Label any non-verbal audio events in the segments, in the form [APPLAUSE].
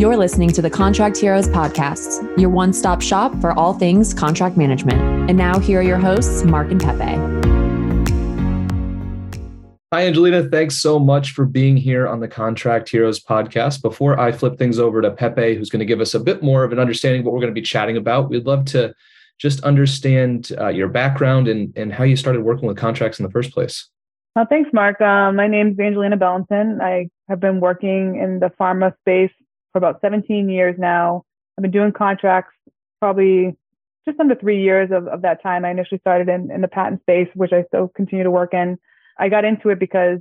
You're listening to the Contract Heroes Podcast, your one stop shop for all things contract management. And now, here are your hosts, Marc and Pepe. Hi, Angelina. Thanks so much for being here on the Contract Heroes podcast. Before I flip things over to Pepe, who's going to give us a bit more of an understanding of what we're going to be chatting about, we'd love to just understand uh, your background and, and how you started working with contracts in the first place. Well, thanks, Marc. Uh, my name is Angelina Bellanton. I have been working in the pharma space for about 17 years now. I've been doing contracts probably just under three years of, of that time. I initially started in, in the patent space, which I still continue to work in. I got into it because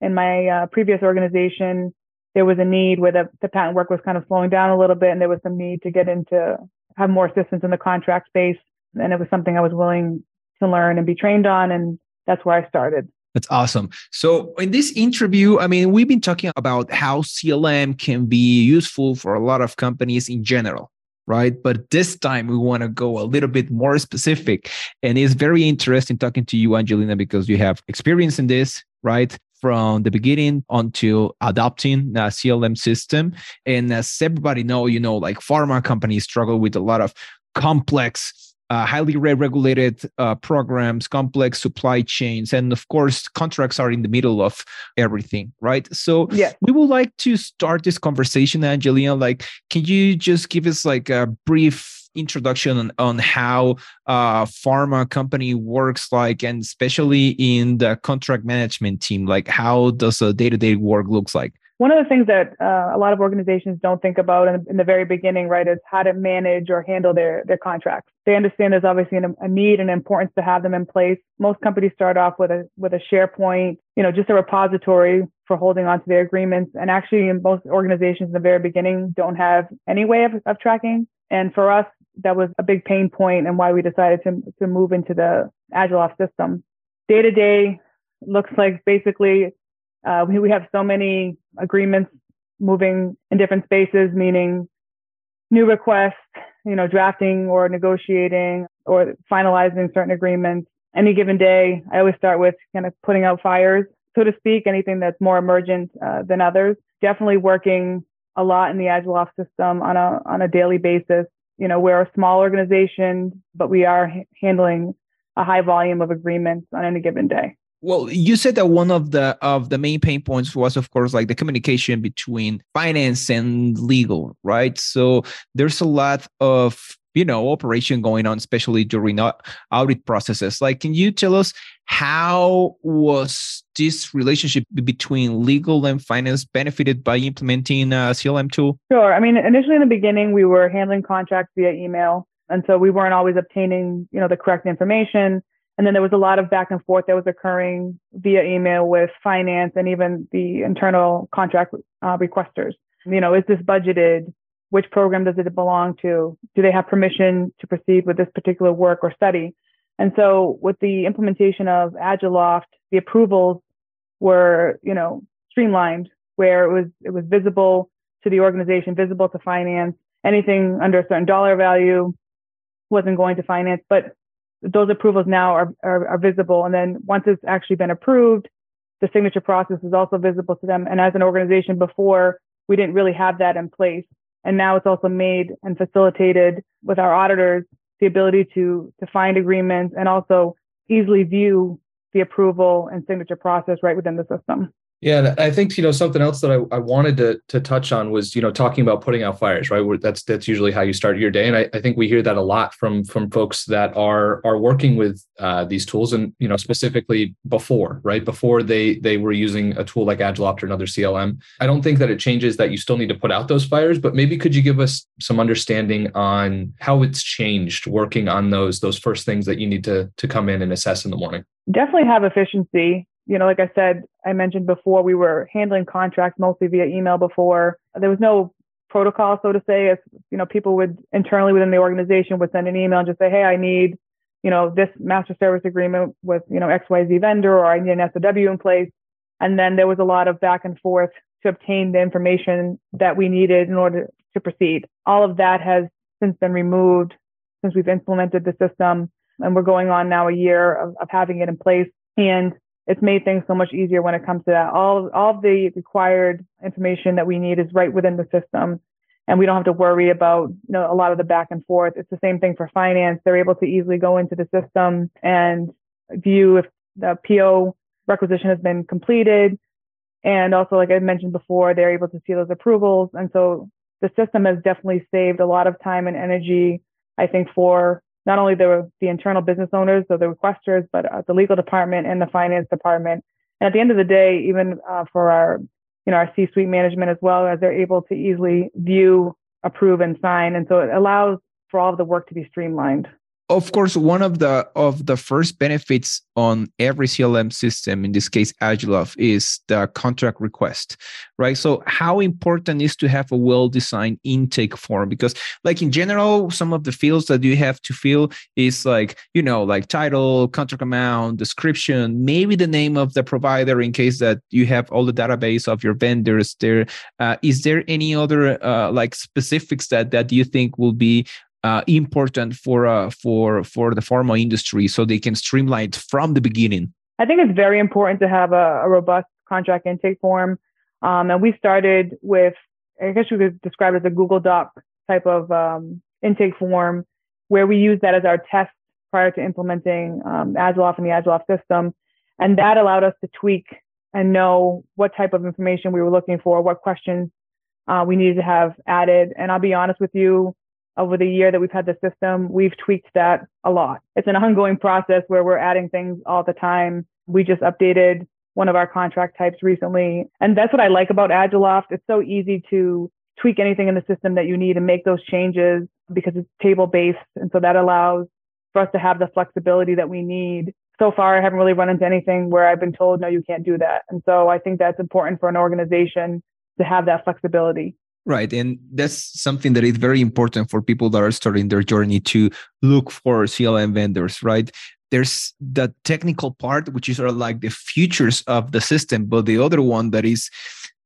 in my uh, previous organization, there was a need where the, the patent work was kind of slowing down a little bit, and there was some need to get into have more assistance in the contract space. And it was something I was willing to learn and be trained on, and that's where I started. That's awesome. So, in this interview, I mean, we've been talking about how CLM can be useful for a lot of companies in general, right? But this time we want to go a little bit more specific. And it's very interesting talking to you, Angelina, because you have experience in this, right? From the beginning until adopting a CLM system. And as everybody know, you know, like pharma companies struggle with a lot of complex uh, highly regulated uh, programs, complex supply chains, and of course, contracts are in the middle of everything, right? So, yeah. we would like to start this conversation, Angelina. Like, can you just give us like a brief introduction on, on how a pharma company works like and especially in the contract management team like how does a day-to-day work looks like one of the things that uh, a lot of organizations don't think about in, in, the very beginning, right, is how to manage or handle their their contracts. They understand there's obviously an, a need and importance to have them in place. Most companies start off with a with a SharePoint, you know, just a repository for holding onto their agreements. And actually, most organizations in the very beginning, don't have any way of, of tracking. And for us, that was a big pain point and why we decided to to move into the Agiloft system. Day to day looks like basically uh, we, we have so many agreements moving in different spaces, meaning new requests, you know, drafting or negotiating or finalizing certain agreements. Any given day, I always start with kind of putting out fires, so to speak, anything that's more emergent uh, than others. Definitely working a lot in the Agiloft system on a on a daily basis. You know, we're a small organization, but we are handling a high volume of agreements on any given day. Well, you said that one of the of the main pain points was, of course, like the communication between finance and legal, right? So there's a lot of you know operation going on, especially during audit processes. Like, can you tell us how was this relationship between legal and finance benefited by implementing uh, a CLM tool? Sure. I mean, initially in the beginning, we were handling contracts via email, and so we weren't always obtaining you know the correct information and then there was a lot of back and forth that was occurring via email with finance and even the internal contract uh, requesters. You know, is this budgeted? Which program does it belong to? Do they have permission to proceed with this particular work or study? And so with the implementation of Agiloft, the approvals were, you know, streamlined where it was it was visible to the organization, visible to finance. Anything under a certain dollar value wasn't going to finance, but those approvals now are, are, are visible. And then once it's actually been approved, the signature process is also visible to them. And as an organization before, we didn't really have that in place. And now it's also made and facilitated with our auditors the ability to, to find agreements and also easily view the approval and signature process right within the system. Yeah, and I think you know something else that I, I wanted to to touch on was you know talking about putting out fires, right? Where that's that's usually how you start your day, and I, I think we hear that a lot from from folks that are are working with uh, these tools, and you know specifically before, right? Before they they were using a tool like Agiloft or another CLM. I don't think that it changes that you still need to put out those fires, but maybe could you give us some understanding on how it's changed working on those those first things that you need to to come in and assess in the morning? Definitely have efficiency you know, like I said, I mentioned before, we were handling contracts mostly via email before. There was no protocol, so to say, as you know, people would internally within the organization would send an email and just say, Hey, I need, you know, this master service agreement with, you know, XYZ vendor or I need an SOW in place. And then there was a lot of back and forth to obtain the information that we needed in order to proceed. All of that has since been removed since we've implemented the system. And we're going on now a year of, of having it in place. And it's made things so much easier when it comes to that. All all the required information that we need is right within the system. and we don't have to worry about you know a lot of the back and forth. It's the same thing for finance. They're able to easily go into the system and view if the PO requisition has been completed. And also, like I mentioned before, they're able to see those approvals. And so the system has definitely saved a lot of time and energy, I think, for not only the, the internal business owners, so the requesters, but uh, the legal department and the finance department. And at the end of the day, even uh, for our you know, our C-suite management as well as they're able to easily view, approve, and sign. And so it allows for all of the work to be streamlined of course one of the of the first benefits on every clm system in this case agiloft is the contract request right so how important is to have a well designed intake form because like in general some of the fields that you have to fill is like you know like title contract amount description maybe the name of the provider in case that you have all the database of your vendors there. Uh, is there any other uh, like specifics that that you think will be uh, important for uh, for for the pharma industry so they can streamline it from the beginning? I think it's very important to have a, a robust contract intake form. Um, and we started with, I guess you could describe it as a Google Doc type of um, intake form, where we use that as our test prior to implementing um, and the Agiloft system. And that allowed us to tweak and know what type of information we were looking for, what questions uh, we needed to have added. And I'll be honest with you, over the year that we've had the system, we've tweaked that a lot. It's an ongoing process where we're adding things all the time. We just updated one of our contract types recently. And that's what I like about Agiloft. It's so easy to tweak anything in the system that you need and make those changes because it's table based. And so that allows for us to have the flexibility that we need. So far, I haven't really run into anything where I've been told, no, you can't do that. And so I think that's important for an organization to have that flexibility. Right. And that's something that is very important for people that are starting their journey to look for CLM vendors, right? There's the technical part, which is sort of like the futures of the system, but the other one that is,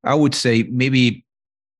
I would say, maybe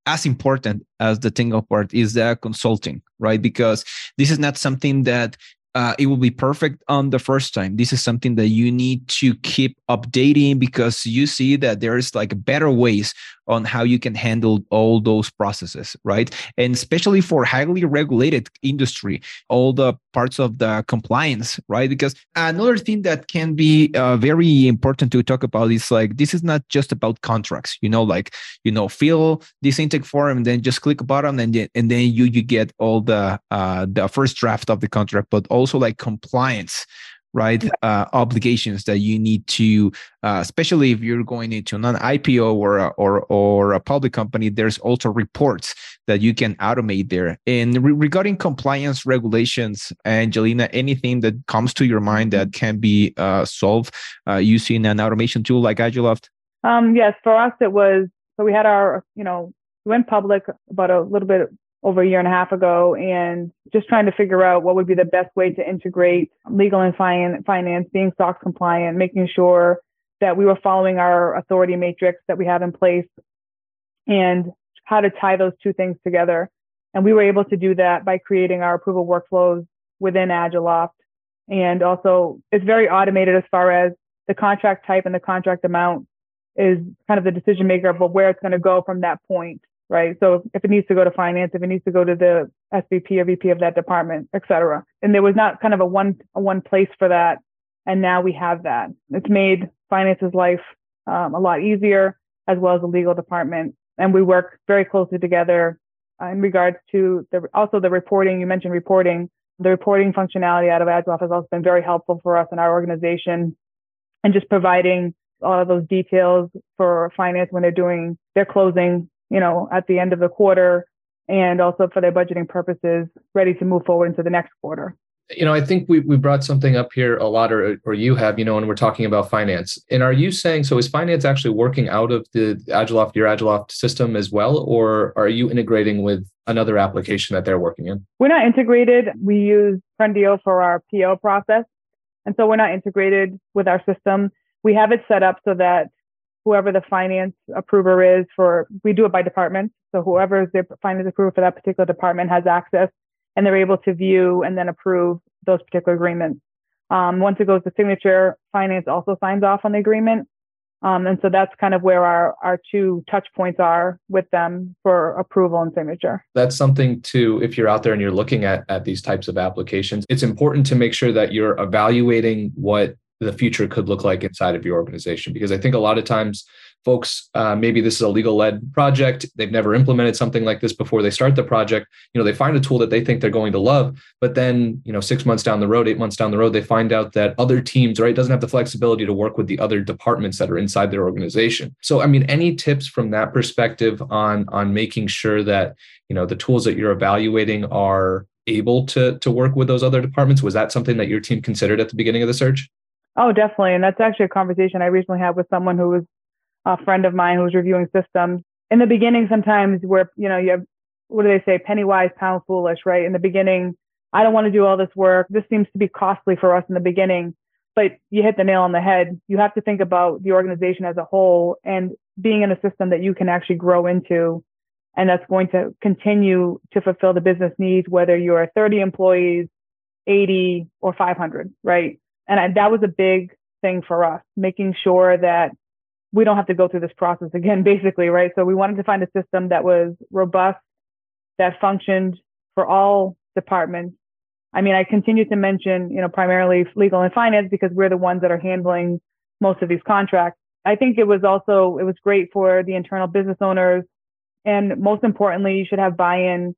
as important as the technical part is the consulting, right? Because this is not something that uh, it will be perfect on the first time. This is something that you need to keep updating because you see that there's like better ways on how you can handle all those processes, right? And especially for highly regulated industry, all the parts of the compliance, right? Because another thing that can be uh, very important to talk about is like this is not just about contracts, you know, like you know, fill this intake form then just click a button and then and then you you get all the uh, the first draft of the contract, but also like compliance right uh, obligations that you need to uh, especially if you're going into an ipo or a, or or a public company there's also reports that you can automate there. And re- regarding compliance regulations angelina anything that comes to your mind that can be uh, solved uh, using an automation tool like agiloft um, yes for us it was so we had our you know we went public about a little bit over a year and a half ago and just trying to figure out what would be the best way to integrate legal and finance, being SOX compliant, making sure that we were following our authority matrix that we have in place and how to tie those two things together. And we were able to do that by creating our approval workflows within Agiloft. And also it's very automated as far as the contract type and the contract amount is kind of the decision maker of where it's going to go from that point right? So if it needs to go to finance, if it needs to go to the SVP or VP of that department, et cetera. And there was not kind of a one a one place for that. And now we have that. It's made finance's life um, a lot easier, as well as the legal department. And we work very closely together uh, in regards to the also the reporting. You mentioned reporting. The reporting functionality out of Agiloft has also been very helpful for us in our organization, and just providing all of those details for finance when they're doing their closing you know, at the end of the quarter and also for their budgeting purposes, ready to move forward into the next quarter. You know, I think we, we brought something up here a lot, or, or you have, you know, when we're talking about finance. And are you saying, so is finance actually working out of the Agiloft, your Agiloft system as well? Or are you integrating with another application that they're working in? We're not integrated. We use Prendio for our PO process. And so we're not integrated with our system. We have it set up so that whoever the finance approver is for, we do it by department. So whoever is the finance approver for that particular department has access and they're able to view and then approve those particular agreements. Um, once it goes to signature, finance also signs off on the agreement. Um, and so that's kind of where our, our two touch points are with them for approval and signature. That's something to, if you're out there and you're looking at, at these types of applications, it's important to make sure that you're evaluating what the future could look like inside of your organization. Because I think a lot of times folks uh, maybe this is a legal led project they've never implemented something like this before they start the project. You know they find a tool that they think they're going to love but then you know six months down the road eight months down the road they find out that other teams right doesn't have the flexibility to work with the other departments that are inside their organization. So i mean any tips from that perspective on on making sure that you know the tools that you're evaluating are able to to work with those other departments? Was that something that your team considered at the beginning of the search Oh, definitely. And that's actually a conversation I recently had with someone who was a friend of mine who was reviewing systems. In the beginning, sometimes where, you know, you have, what do they say, penny wise, pound foolish, right? In the beginning, I don't want to do all this work. This seems to be costly for us in the beginning, but you hit the nail on the head. You have to think about the organization as a whole and being in a system that you can actually grow into and that's going to continue to fulfill the business needs, whether you're 30 employees, 80 or 500, right? And I, that was a big thing for us, making sure that we don't have to go through this process again, [LAUGHS] basically, right? So we wanted to find a system that was robust, that functioned for all departments. I mean, I continue to mention, you know, primarily legal and finance because we're the ones that are handling most of these contracts. I think it was also, it was great for the internal business owners. And most importantly, you should have buy-in,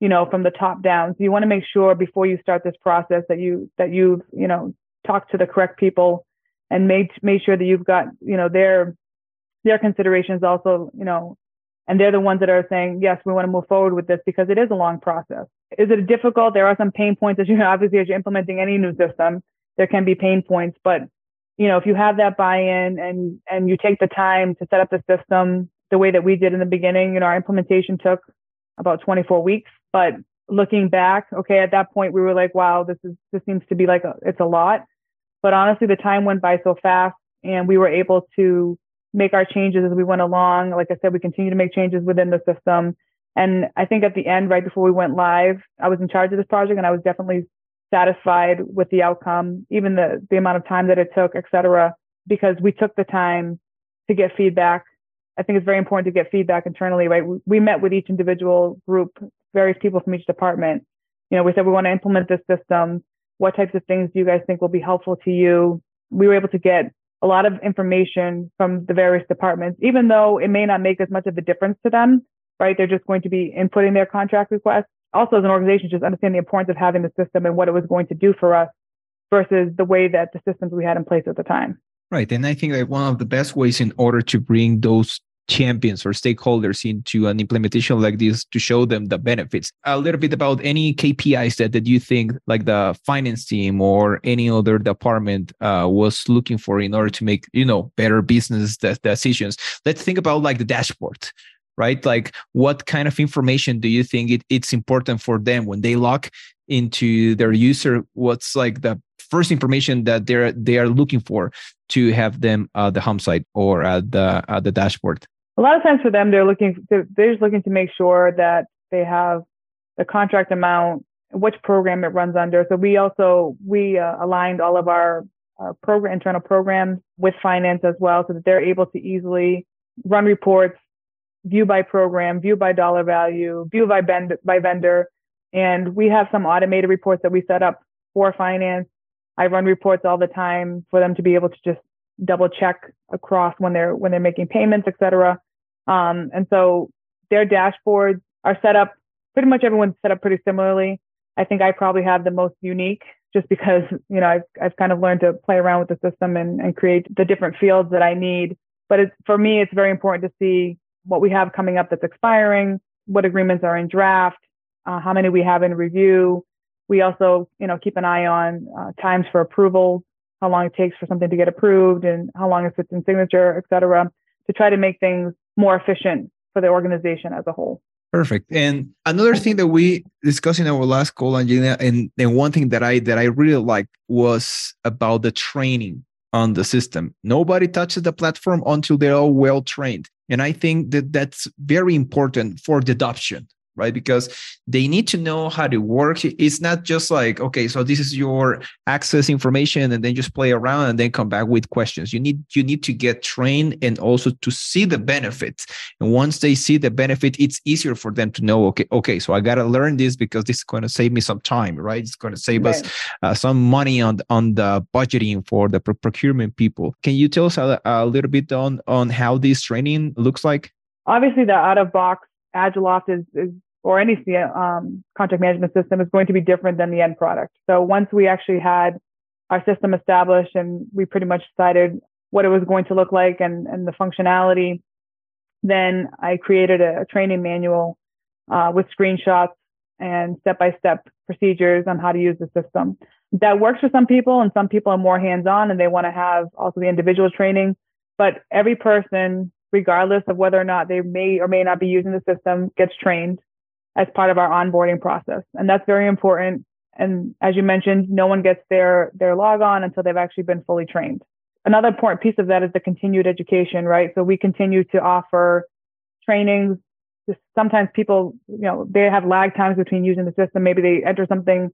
you know, from the top down. So you want to make sure before you start this process that you, that you've, you know, talked to the correct people and made made sure that you've got you know their their considerations also you know and they're the ones that are saying yes we want to move forward with this because it is a long process. Is it difficult? There are some pain points as you know [LAUGHS] obviously as you're implementing any new system there can be pain points but you know if you have that buy-in and and you take the time to set up the system the way that we did in the beginning you know our implementation took about 24 weeks but looking back okay at that point we were like wow this is this seems to be like a, it's a lot but honestly, the time went by so fast and we were able to make our changes as we went along. Like I said, we continue to make changes within the system. And I think at the end, right before we went live, I was in charge of this project and I was definitely satisfied with the outcome, even the, the amount of time that it took, et cetera, because we took the time to get feedback. I think it's very important to get feedback internally, right? We, we met with each individual group, various people from each department. You know, we said we want to implement this system what types of things do you guys think will be helpful to you? We were able to get a lot of information from the various departments, even though it may not make as much of a difference to them, right? They're just going to be inputting their contract requests. Also, as an organization, just understand the importance of having the system and what it was going to do for us versus the way that the systems we had in place at the time. Right. And I think that one of the best ways in order to bring those champions or stakeholders into an implementation like this to show them the benefits. A little bit about any kpis that, that you think like the finance team or any other department uh, was looking for in order to make you know better business decisions. Let's think about like the dashboard right? Like what kind of information do you think it, it's important for them when they log into their user? What's like the first information that they're they are looking for to have them at the home site or at the at the dashboard a lot of times for them, they're looking, they're, they're just looking to make sure that they have the contract amount, which program it runs under. So we also, we uh, aligned all of our, our program, internal programs with finance as well, so that they're able to easily run reports, view by program, view by dollar value, view by, bend, by vendor. And we have some automated reports that we set up for finance. I run reports all the time for them to be able to just double check across when they're when they're making payments, et cetera. Um, and so their dashboards are set up pretty much everyone's set up pretty similarly. I think I probably have the most unique just because, [LAUGHS] you know, I've, I've kind of learned to play around with the system and, and create the different fields that I need. But it's, for me, it's very important to see what we have coming up that's expiring, what agreements are in draft, uh, how many we have in review. We also, you know, keep an eye on uh, times for approval how long it takes for something to get approved and how long it sits in signature, et cetera, to try to make things more efficient for the organization as a whole. Perfect. And another thing that we discussed in our last call, Angelina, and, and one thing that I that I really liked was about the training on the system. Nobody touches the platform until they're all well trained. And I think that that's very important for the adoption right? Because they need to know how to work. It's not just like, okay, so this is your access information and then just play around and then come back with questions. You need you need to get trained and also to see the benefits. And once they see the benefit, it's easier for them to know, okay, okay, so I got to learn this because this is going to save me some time, right? It's going to save right. us uh, some money on on the budgeting for the procurement people. Can you tell us a, a little bit on on how this training looks like? Obviously, the out of box Agiloft is, is or any um, contract management system is going to be different than the end product. So once we actually had our system established and we pretty much decided what it was going to look like and, and the functionality, then I created a, a training manual uh, with screenshots and step-by-step procedures on how to use the system. That works for some people, and some people are more hands-on and they want to have also the individual training. But every person, regardless of whether or not they may or may not be using the system, gets trained as part of our onboarding process. And that's very important. And as you mentioned, no one gets their, their log on until they've actually been fully trained. Another important piece of that is the continued education, right? So we continue to offer trainings. Just sometimes people, you know, they have lag times between using the system. Maybe they enter something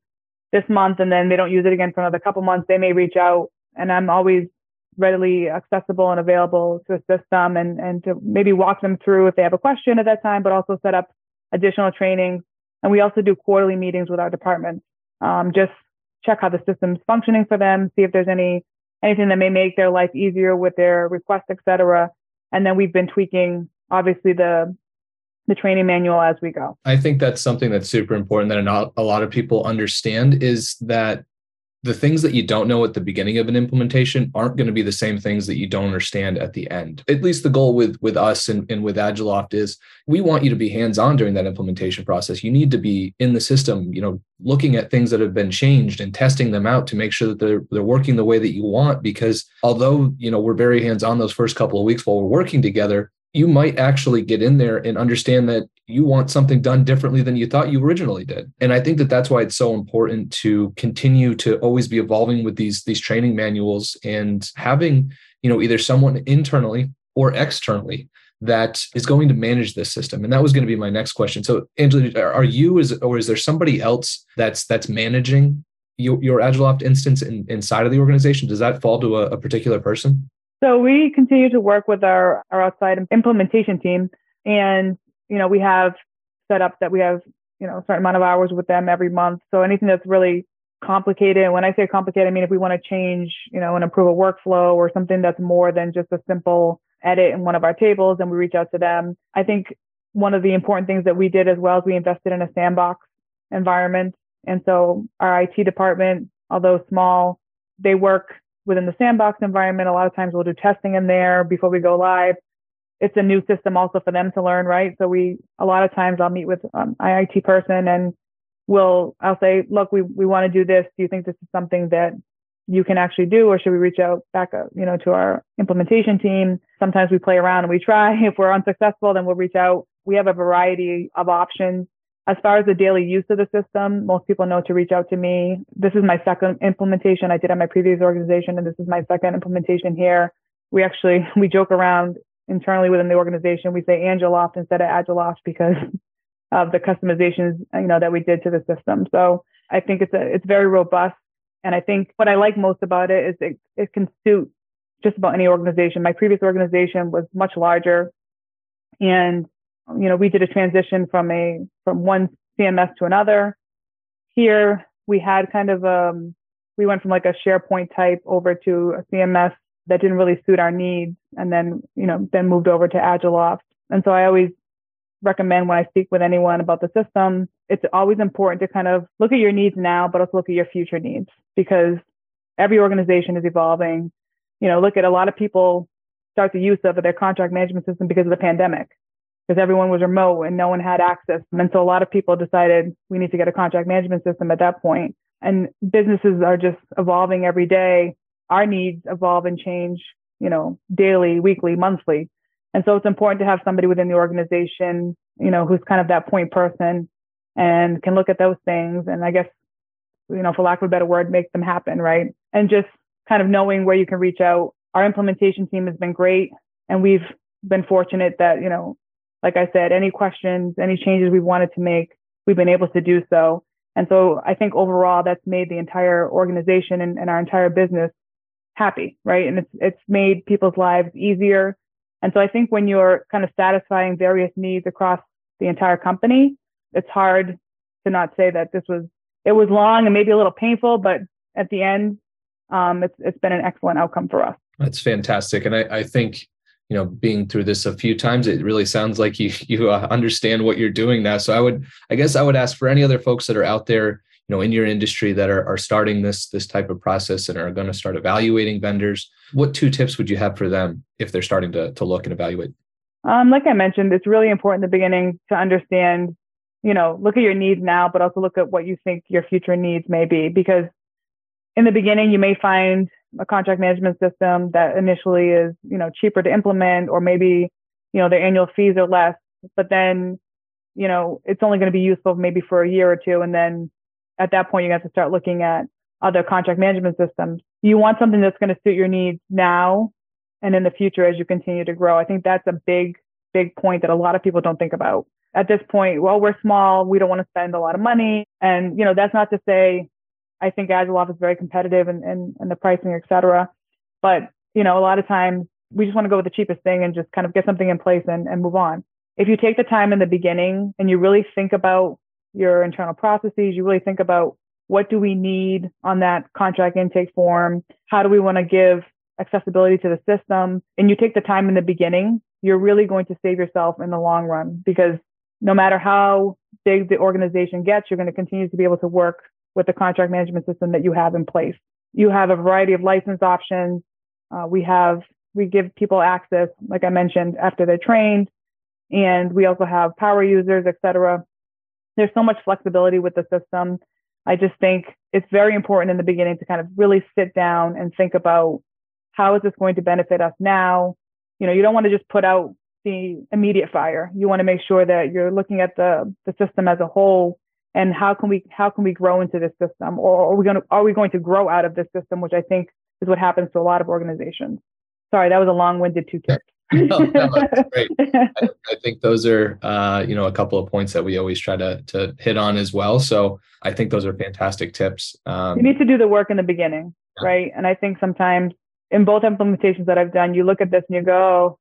this month and then they don't use it again for another couple months. They may reach out and I'm always readily accessible and available to assist them and, and to maybe walk them through if they have a question at that time, but also set up additional trainings. And we also do quarterly meetings with our departments. Um, just check how the system's functioning for them, see if there's any anything that may make their life easier with their requests, et cetera. And then we've been tweaking obviously the the training manual as we go. I think that's something that's super important that a lot of people understand is that the things that you don't know at the beginning of an implementation aren't going to be the same things that you don't understand at the end. At least the goal with with us and, and with Agiloft is we want you to be hands-on during that implementation process. You need to be in the system, you know, looking at things that have been changed and testing them out to make sure that they're they're working the way that you want. Because although, you know, we're very hands-on those first couple of weeks while we're working together, you might actually get in there and understand that you want something done differently than you thought you originally did. And i think that that's why it's so important to continue to always be evolving with these these training manuals and having you know either someone internally or externally that is going to manage this system. And that was going to be my next question. So angela are you is or is there somebody else that's that's managing your, your agiloft instance in, inside of the organization? Does that fall to a, a particular person so we continue to work with our, our outside implementation team. And, you know, we have set up that we have, you know, a certain amount of hours with them every month. So anything that's really complicated, and when I say complicated, I mean, if we want to change, you know, and improve a workflow or something that's more than just a simple edit in one of our tables, then we reach out to them. I think one of the important things that we did as well is we invested in a sandbox environment. And so our IT department, although small, they work within the sandbox environment. A lot of times we'll do testing in there before we go live. It's a new system also for them to learn, right? So we, a lot of times I'll meet with um, IIT person and we'll, I'll say, look, we, we want to do this. Do you think this is something that you can actually do, or should we reach out back, uh, you know, to our implementation team? Sometimes we play around and we try. [LAUGHS] If we're unsuccessful, then we'll reach out. We have a variety of options as far as the daily use of the system, most people know to reach out to me. This is my second implementation I did at my previous organization, and this is my second implementation here. We actually [LAUGHS] we joke around internally within the organization. We say Angeloft instead of Agiloft because [LAUGHS] of the customizations you know that we did to the system. So I think it's a it's very robust, and I think what I like most about it is it, it can suit just about any organization. My previous organization was much larger, and you know, we did a transition from a from one CMS to another. Here we had kind of um we went from like a SharePoint type over to a CMS that didn't really suit our needs and then, you know, then moved over to Agiloft. And so I always recommend when I speak with anyone about the system, it's always important to kind of look at your needs now, but also look at your future needs because every organization is evolving. You know, look at a lot of people start the use of their contract management system because of the pandemic because everyone was remote and no one had access. And so a lot of people decided we need to get a contract management system at that point. And businesses are just evolving every day. Our needs evolve and change, you know, daily, weekly, monthly. And so it's important to have somebody within the organization, you know, who's kind of that point person and can look at those things and I guess, you know, for lack of a better word, make them happen, right? And just kind of knowing where you can reach out. Our implementation team has been great and we've been fortunate that, you know, like I said, any questions, any changes we wanted to make, we've been able to do so. And so I think overall that's made the entire organization and, and our entire business happy, right? And it's it's made people's lives easier. And so I think when you're kind of satisfying various needs across the entire company, it's hard to not say that this was it was long and maybe a little painful, but at the end, um, it's it's been an excellent outcome for us. That's fantastic, and I, I think you know being through this a few times it really sounds like you [LAUGHS] you uh, understand what you're doing now. So i would i guess i would ask for any other folks that are out there you know in your industry that are, are starting this this type of process and are going to start evaluating vendors what two tips would you have for them if they're starting to, to look and evaluate? Um, like i mentioned it's really important in the beginning to understand you know look at your needs now but also look at what you think your future needs may be because in the beginning you may find a contract management system that initially is, you know, cheaper to implement, or maybe, you know, their annual fees are less, but then, you know, it's only going to be useful maybe for a year or two. And then at that point, you have to start looking at other contract management systems. You want something that's going to suit your needs now and in the future as you continue to grow. I think that's a big, big point that a lot of people don't think about. At this point, well, we're small, we don't want to spend a lot of money. And, you know, that's not to say I think Agiloft is very competitive and and and the pricing, et cetera. But you know, a lot of times we just want to go with the cheapest thing and just kind of get something in place and, and move on. If you take the time in the beginning and you really think about your internal processes, you really think about what do we need on that contract intake form? How do we want to give accessibility to the system? And you take the time in the beginning, you're really going to save yourself in the long run because no matter how big the organization gets, you're going to continue to be able to work with the contract management system that you have in place. You have a variety of license options. Uh, we have, we give people access, like I mentioned, after they're trained. And we also have power users, et cetera. There's so much flexibility with the system. I just think it's very important in the beginning to kind of really sit down and think about how is this going to benefit us now? You know, you don't want to just put out the immediate fire. You want to make sure that you're looking at the, the system as a whole and how can we how can we grow into this system or are we going to are we going to grow out of this system which i think is what happens to a lot of organizations sorry that was a long-winded two tips [LAUGHS] no, no, [LAUGHS] great. I, I, think those are, uh, you know, a couple of points that we always try to to hit on as well. So I think those are fantastic tips. Um, you need to do the work in the beginning, yeah. right? And I think sometimes in both implementations that I've done, you look at this and you go, oh,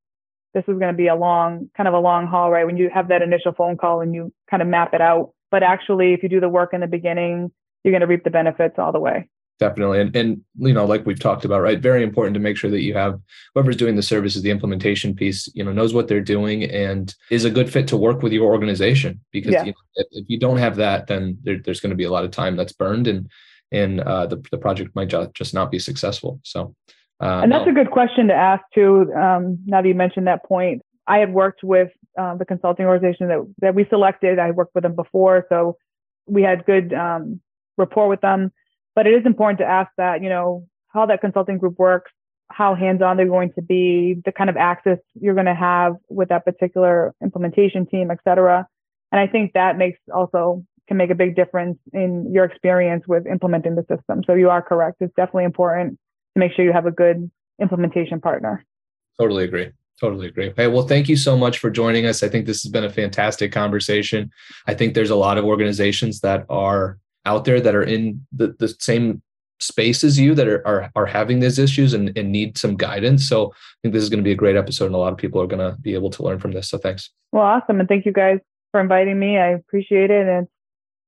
"This is going to be a long, kind of a long haul," right? When you have that initial phone call and you kind of map it out, but actually, if you do the work in the beginning, you're going to reap the benefits all the way. Definitely. And, and, you know, like we've talked about, right? Very important to make sure that you have whoever's doing the services, the implementation piece, you know, knows what they're doing and is a good fit to work with your organization. Because yeah. you know, if, if, you don't have that, then there, there's going to be a lot of time that's burned and, and uh, the, the project might just not be successful. So, uh, and that's no. a good question to ask too. Um, now that you mentioned that point, I had worked with uh, the consulting organization that, that we selected. I worked with them before, so we had good um, rapport with them. But it is important to ask that, you know, how that consulting group works, how hands-on they're going to be, the kind of access you're going to have with that particular implementation team, et cetera. And I think that makes also can make a big difference in your experience with implementing the system. So you are correct. It's definitely important to make sure you have a good implementation partner. Totally agree. Totally agree. Okay. Well, thank you so much for joining us. I think this has been a fantastic conversation. I think there's a lot of organizations that are out there that are in the, the same space as you that are, are, are having these issues and, and need some guidance. So I think this is going to be a great episode and a lot of people are going to be able to learn from this. So thanks. Well, awesome. And thank you guys for inviting me. I appreciate it. And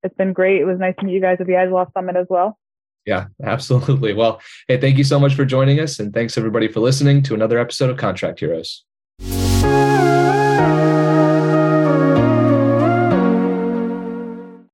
it's been great. It was nice to meet you guys at the Agiloft Summit as well. Yeah, absolutely. Well, hey, thank you so much for joining us. And thanks everybody for listening to another episode of Contract Heroes.